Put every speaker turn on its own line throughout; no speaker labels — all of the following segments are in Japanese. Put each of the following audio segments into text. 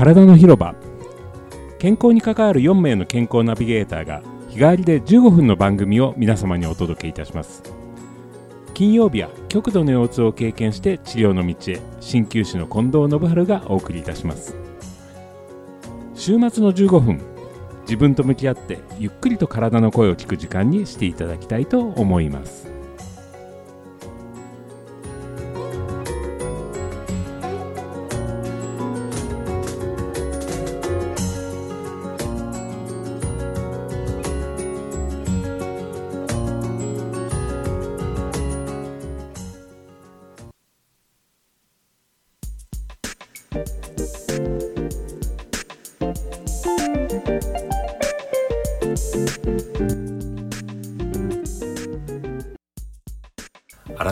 体の広場。健康に関わる4名の健康ナビゲーターが日替わりで15分の番組を皆様にお届けいたします。金曜日は極度の腰痛を経験して治療の道へ鍼灸師の近藤信春がお送りいたします。週末の15分自分と向き合ってゆっくりと体の声を聞く時間にしていただきたいと思います。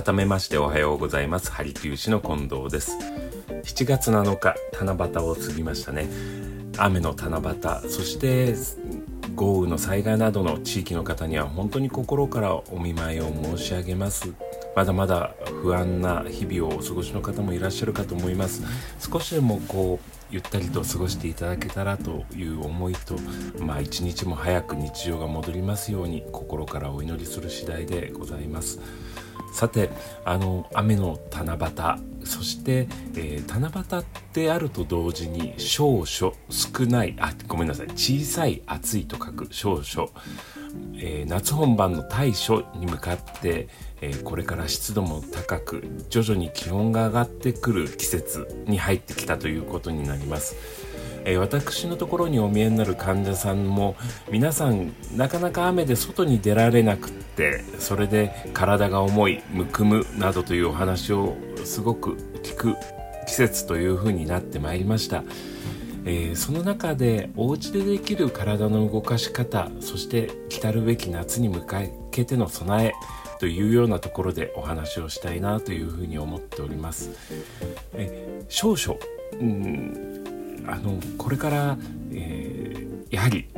改めましておはようございます。ハリキュー氏の近藤です。7月7日、七夕を過ぎましたね。雨の七夕、そして豪雨の災害などの地域の方には本当に心からお見舞いを申し上げます。まだまだ不安な日々をお過ごしの方もいらっしゃるかと思います。少しでもこう、ゆったりと過ごしていただけたらという思いと、まあ一日も早く日常が戻りますように心からお祈りする次第でございます。さてあの雨の七夕。そして、えー、七夕であると同時に少々少ないあごめんなさい。小さい暑いと書く少々、えー、夏本番の大暑に向かって、えー、これから湿度も高く徐々に気温が上がってくる季節に入ってきたということになります。え、私のところにお見えになる患者さんも皆さんなかなか雨で外に出られなくってそれで体が重いむくむなどというお話をすごく聞く季節というふうになってまいりました。えー、その中でお家でできる体の動かし方そして来るべき夏に向けての備えというようなところでお話をしたいなというふうに思っております。え少々、うんあのこれから、えー、やはり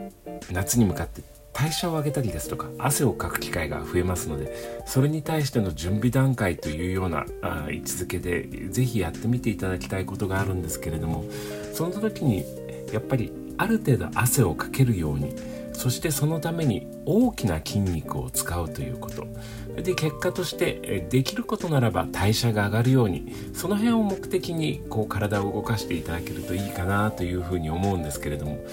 夏に向かって代謝を上げたりですとか汗をかく機会が増えますのでそれに対しての準備段階というようなあ位置づけで是非やってみていただきたいことがあるんですけれどもその時にやっぱりある程度汗をかけるようにそしてそのために大きな筋肉を使うということ。で結果としてできることならば代謝が上がるようにその辺を目的にこう体を動かしていただけるといいかなというふうに思うんですけれども。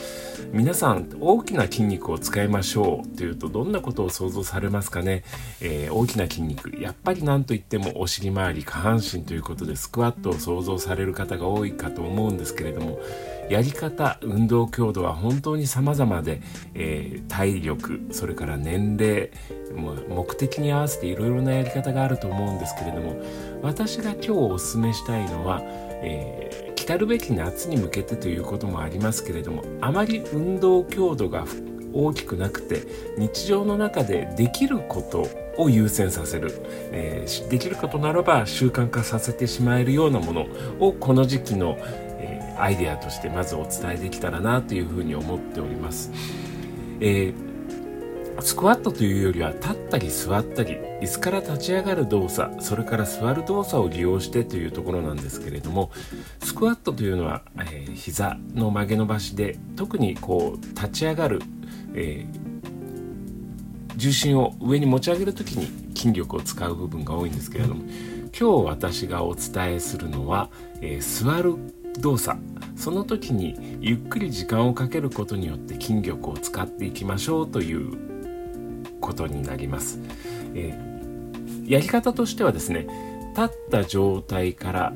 皆さん大きな筋肉を使いましょうというとどんなことを想像されますかね、えー、大きな筋肉。やっぱり何といってもお尻周り下半身ということでスクワットを想像される方が多いかと思うんですけれどもやり方運動強度は本当に様々で、えー、体力それから年齢も目的に合わせていろいろなやり方があると思うんですけれども私が今日お勧めしたいのは、えー、来るべき夏に向けてということもありますけれどもあまり運動強度が大きくなくて日常の中でできることを優先させる、えー、できることならば習慣化させてしまえるようなものをこの時期のアイデアとしてまずお伝えできたらなというふうに思っております。えー、スクワットというよりは立ったり座ったり椅子から立ち上がる動作それから座る動作を利用してというところなんですけれどもスクワットというのは、えー、膝の曲げ伸ばしで特にこう立ち上がる、えー重心を上に持ち上げる時に筋力を使う部分が多いんですけれども今日私がお伝えするのは、えー、座る動作。その時にゆっくり時間をかけることによって筋力を使っていきましょうということになります、えー、やり方としてはですね立った状態から、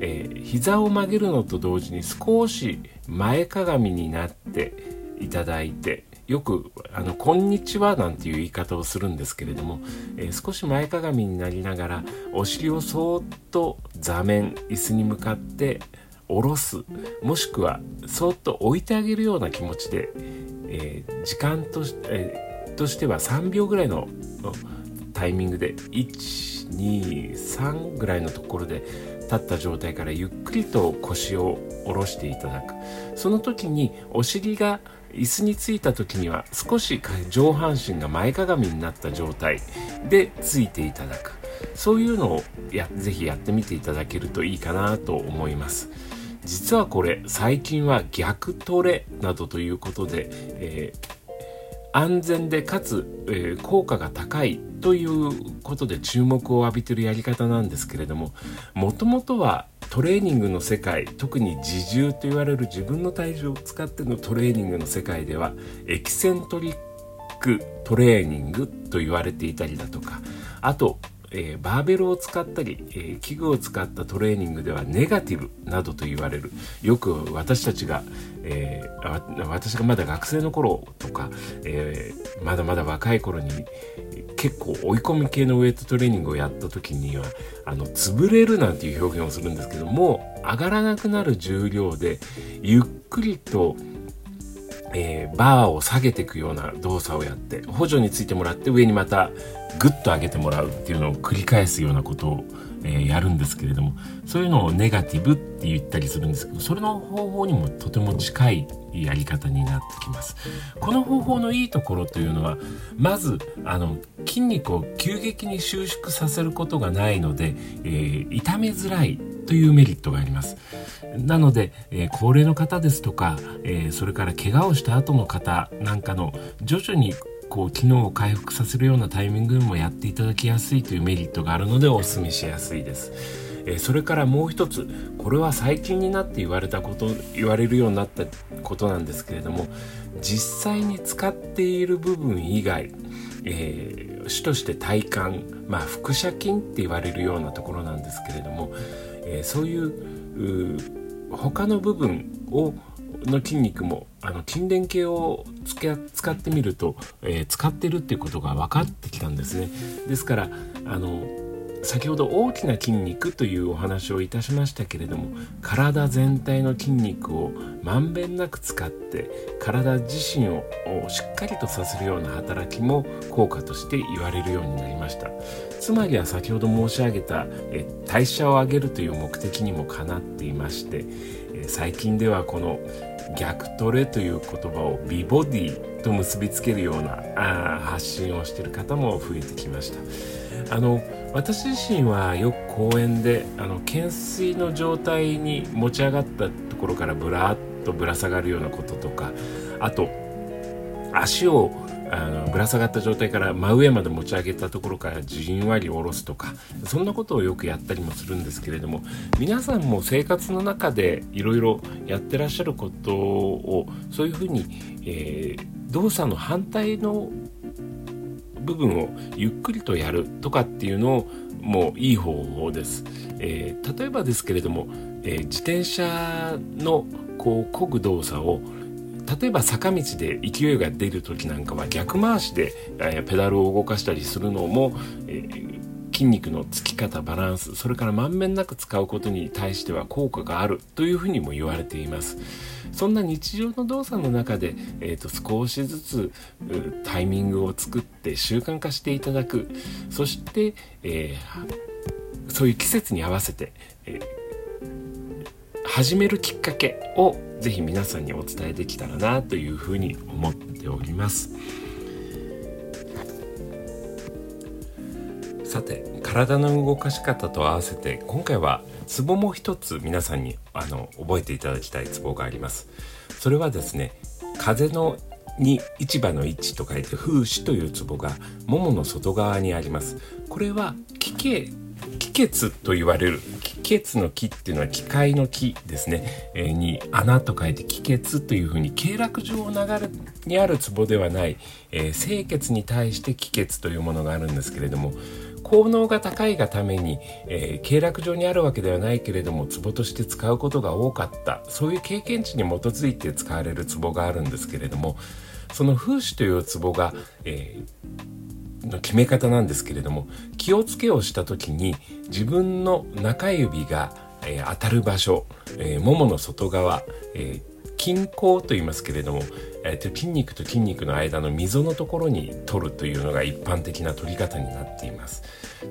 えー、膝を曲げるのと同時に少し前かがみになっていただいてよく「あのこんにちは」なんていう言い方をするんですけれども、えー、少し前かがみになりながらお尻をそーっと座面椅子に向かって下ろすもしくはそっと置いてあげるような気持ちで、えー、時間として,、えー、としては3秒ぐらいのタイミングで123ぐらいのところで立った状態からゆっくりと腰を下ろしていただくその時にお尻が椅子についた時には少し上半身が前かがみになった状態でついていただくそういうのをやぜひやってみていただけるといいかなと思います。実はこれ最近は逆トレなどということで、えー、安全でかつ、えー、効果が高いということで注目を浴びてるやり方なんですけれどももともとはトレーニングの世界特に自重と言われる自分の体重を使ってのトレーニングの世界ではエキセントリックトレーニングと言われていたりだとかあとえー、バーベルを使ったり、えー、器具を使ったトレーニングではネガティブなどと言われる。よく私たちが、えー、私がまだ学生の頃とか、えまだまだ若い頃に結構追い込み系のウェイトトレーニングをやった時にはあの潰れるなんていう表現をするんですけども上がらなくなる重量でゆっくりとえー、バーを下げていくような動作をやって補助についてもらって上にまたグッと上げてもらうっていうのを繰り返すようなことを、えー、やるんですけれどもそういうのをネガティブって言ったりするんですけどそれの方法にもとても近いやり方になってきます。この方法のいいところというのはまずあの筋肉を急激に収縮させることがないので、えー、痛めづらいというメリットがありますなので、えー、高齢の方ですとか、えー、それから怪我をした後の方なんかの徐々にこう機能を回復させるようなタイミングもやっていただきやすいというメリットがあるのでお勧めしやすいです。えー、それからもう一つこれは最近になって言われたこと言われるようになったことなんですけれども実際に使っている部分以外、えー、主として体幹まあ腹斜筋って言われるようなところなんですけれども、えー、そういう他の部分をの筋肉もあの筋電系を使ってみると、えー、使ってるっていうことが分かってきたんですね。ですからあの先ほど大きな筋肉というお話をいたしましたけれども体全体の筋肉をまんべんなく使って体自身をしっかりとさせるような働きも効果として言われるようになりました。つまりは先ほど申し上げたえ代謝を上げるという目的にもかなっていまして最近ではこの逆トレという言葉を美ボディと結びつけるようなあ発信をしている方も増えてきました。あの私自身はよく公園であの懸垂の状態に持ち上がったところからぶらっとぶら下がるようなこととかあと足をあのぶら下がった状態から真上まで持ち上げたところからじんわり下ろすとかそんなことをよくやったりもするんですけれども皆さんも生活の中でいろいろやってらっしゃることをそういうふうに、えー、動作の反対の部分をゆっくりとやるとかっていうのをもういい方法です。えー、例えばですけれども、えー、自転車のこう漕ぐ動作を例えば坂道で勢いが出る時なんかは逆回しで、えー、ペダルを動かしたりするのも、えー、筋肉のつき方バランスそれからまんべんなく使うことに対しては効果があるというふうにも言われています。そんな日常の動作の中で、えーと、少しずつタイミングを作って習慣化していただく。そして、えー、そういう季節に合わせて、えー、始めるきっかけをぜひ皆さんにお伝えできたらなというふうに思っております。さて体の動かし方と合わせて今回はツボも一つ皆さんにあの覚えていただきたいツボがあります。それはですね風のに市場の位置と書いて風刺というツボがももの外側にあります。これは気形気血と言われる気血の気っていうのは機械の気ですね、えー、に穴と書いて気血というふうに経絡上を流れにあるツボではない、えー、清潔に対して気血というものがあるんですけれども効能が高いがために、えー、経絡上にあるわけではないけれどもツボとして使うことが多かった。そういう経験値に基づいて使われるツボがあるんですけれどもその風刺というツボが、えーの決め方なんですけれども気をつけをした時に自分の中指が、えー、当たる場所、えー、ももの外側、えー、筋交と言いますけれども、えー、と筋肉と筋肉の間の溝のところに取るというのが一般的な取り方になっています。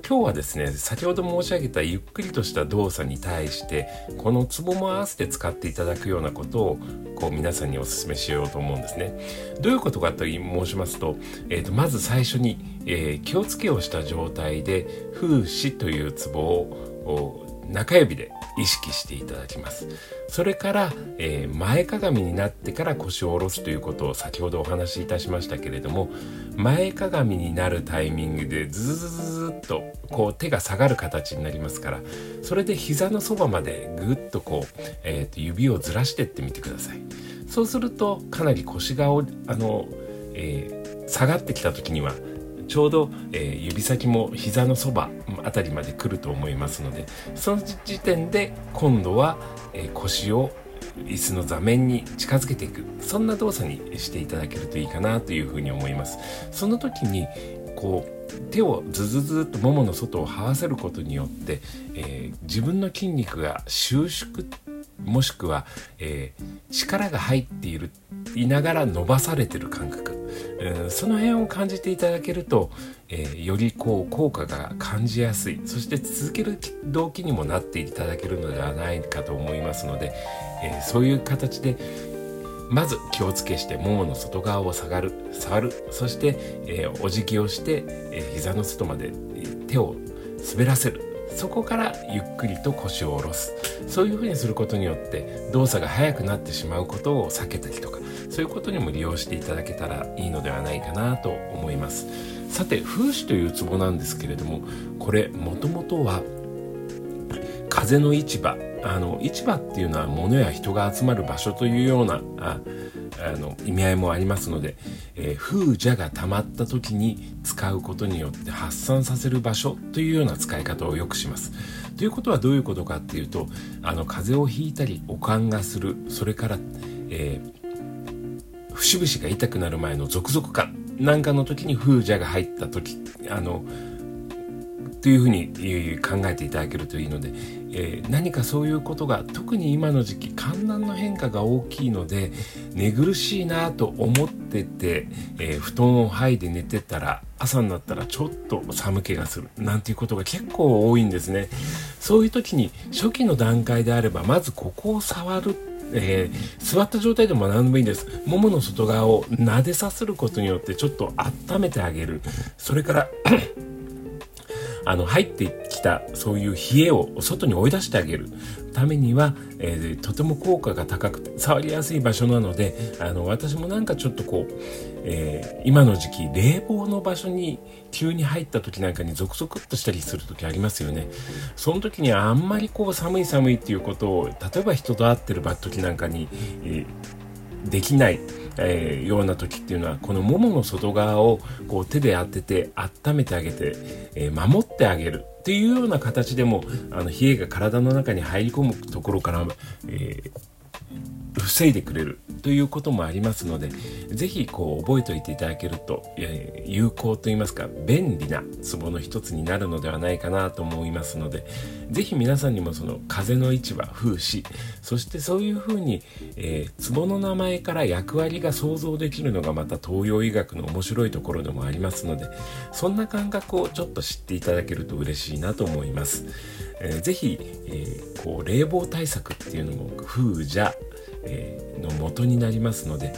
今日はですね先ほど申し上げたゆっくりとした動作に対してこのツボも合わせて使っていただくようなことをこう皆さんにお勧めしようと思うんですね。どういうことかと申しますと,、えー、とまず最初に、えー、気をつけをした状態で風刺というツボを中指で意識していただきます。それから、えー、前かがみになってから腰を下ろすということを先ほどお話しいたしましたけれども前かがみになるタイミングでズズズズっとこう手が下がる形になりますからそれで膝のそばまでぐっとこう、えー、と指をずらしてってみてください。そうするとかなり腰があの、えー、下がってきた時にはちょうど、えー、指先も膝のそばあたりまで来ると思いますのでその時点で今度は、えー、腰を椅子の座面に近づけていくそんな動作にしていただけるといいかなというふうに思います。その時にこう手をズズズっとももの外を這わせることによって、えー、自分の筋肉が収縮もしくは、えー、力が入っているいながら伸ばされてる感覚、その辺を感じていただけると、えー、よりこう効果が感じやすい。そして続ける動機にもなっていただけるのではないかと思いますので、えー、そういう形でまず気をつけしてももの外側を下がる触る。そして、えー、お辞儀をして、えー、膝の外まで手を滑らせる。そこからゆっくりと腰を下ろす。そういうふうにすることによって動作が速くなってしまうことを避けたりとかそういうことにも利用していただけたらいいのではないかなと思いますさて風刺というツボなんですけれどもこれもともとは風の市場あの市場っていうのは物や人が集まる場所というようなああの意味合いもありますので、えー、風邪が溜まった時に使うことによって発散させる場所というような使い方をよくします。ということはどういうことかっていうとあの風邪をひいたりおかんがするそれから、えー、節々が痛くなる前のゾクゾク感なんかの時に風邪が入った時あのというふうに考えていただけるといいので、えー、何かそういうことが特に今の時期寒暖の変化が大きいので寝苦しいなと思ってて、えー、布団を剥いで寝てたら朝になったらちょっと寒気がするなんていうことが結構多いんですねそういう時に初期の段階であればまずここを触るえー、座った状態でも何でもいいんです。ももの外側を撫でさせることによってちょっと温めてあげる。それからあの入ってきたそういう冷えを外に追い出してあげる。ためには、えー、とても効果が高くて触りやすい場所なのであの私もなんかちょっとこう、えー、今の時期冷房の場所に急に入った時なんかにゾクゾクっとしたりする時ありますよね。その時にあんまりこう寒い寒いっていうことを例えば人と会ってる時なんかに、えー、できない。えー、ような時っていうのはこのももの外側をこう手で当てて温めてあげて、えー、守ってあげるっていうような形でもあの冷えが体の中に入り込むところから、えー防いでくれるということもありますので是非こう覚えておいていただけると、有効といいますか便利なツボの一つになるのではないかなと思いますので是非皆さんにもその風の市場風刺そしてそういうふうに、えー、ツボの名前から役割が想像できるのがまた東洋医学の面白いところでもありますのでそんな感覚をちょっと知っていただけると嬉しいなと思います。えー、ぜひ、えー、こう冷房対策っていうのも風邪えー、の元になりますので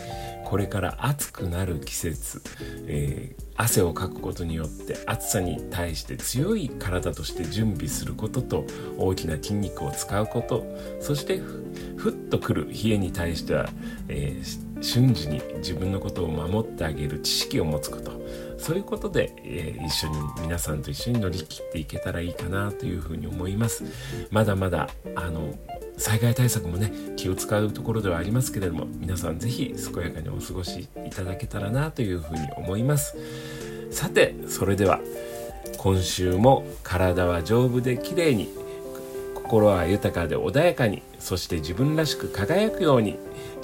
これから暑くなる季節、えー、汗をかくことによって暑さに対して強い体として準備することと大きな筋肉を使うことそしてふっとくる冷えに対しては、えー、瞬時に自分のことを守ってあげる知識を持つこと。そういうことで、えー、一緒に皆さんと一緒に乗り切っていけたらいいかなというふうに思います。まだまだあの災害対策もね気を使うところではありますけれども皆さん是非健やかにお過ごしいただけたらなというふうに思いますさてそれでは今週も体は丈夫で綺麗に心は豊かで穏やかにそして自分らしく輝くように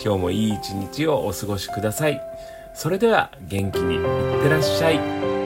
今日もいい一日をお過ごしくださいそれでは元気にいってらっしゃい。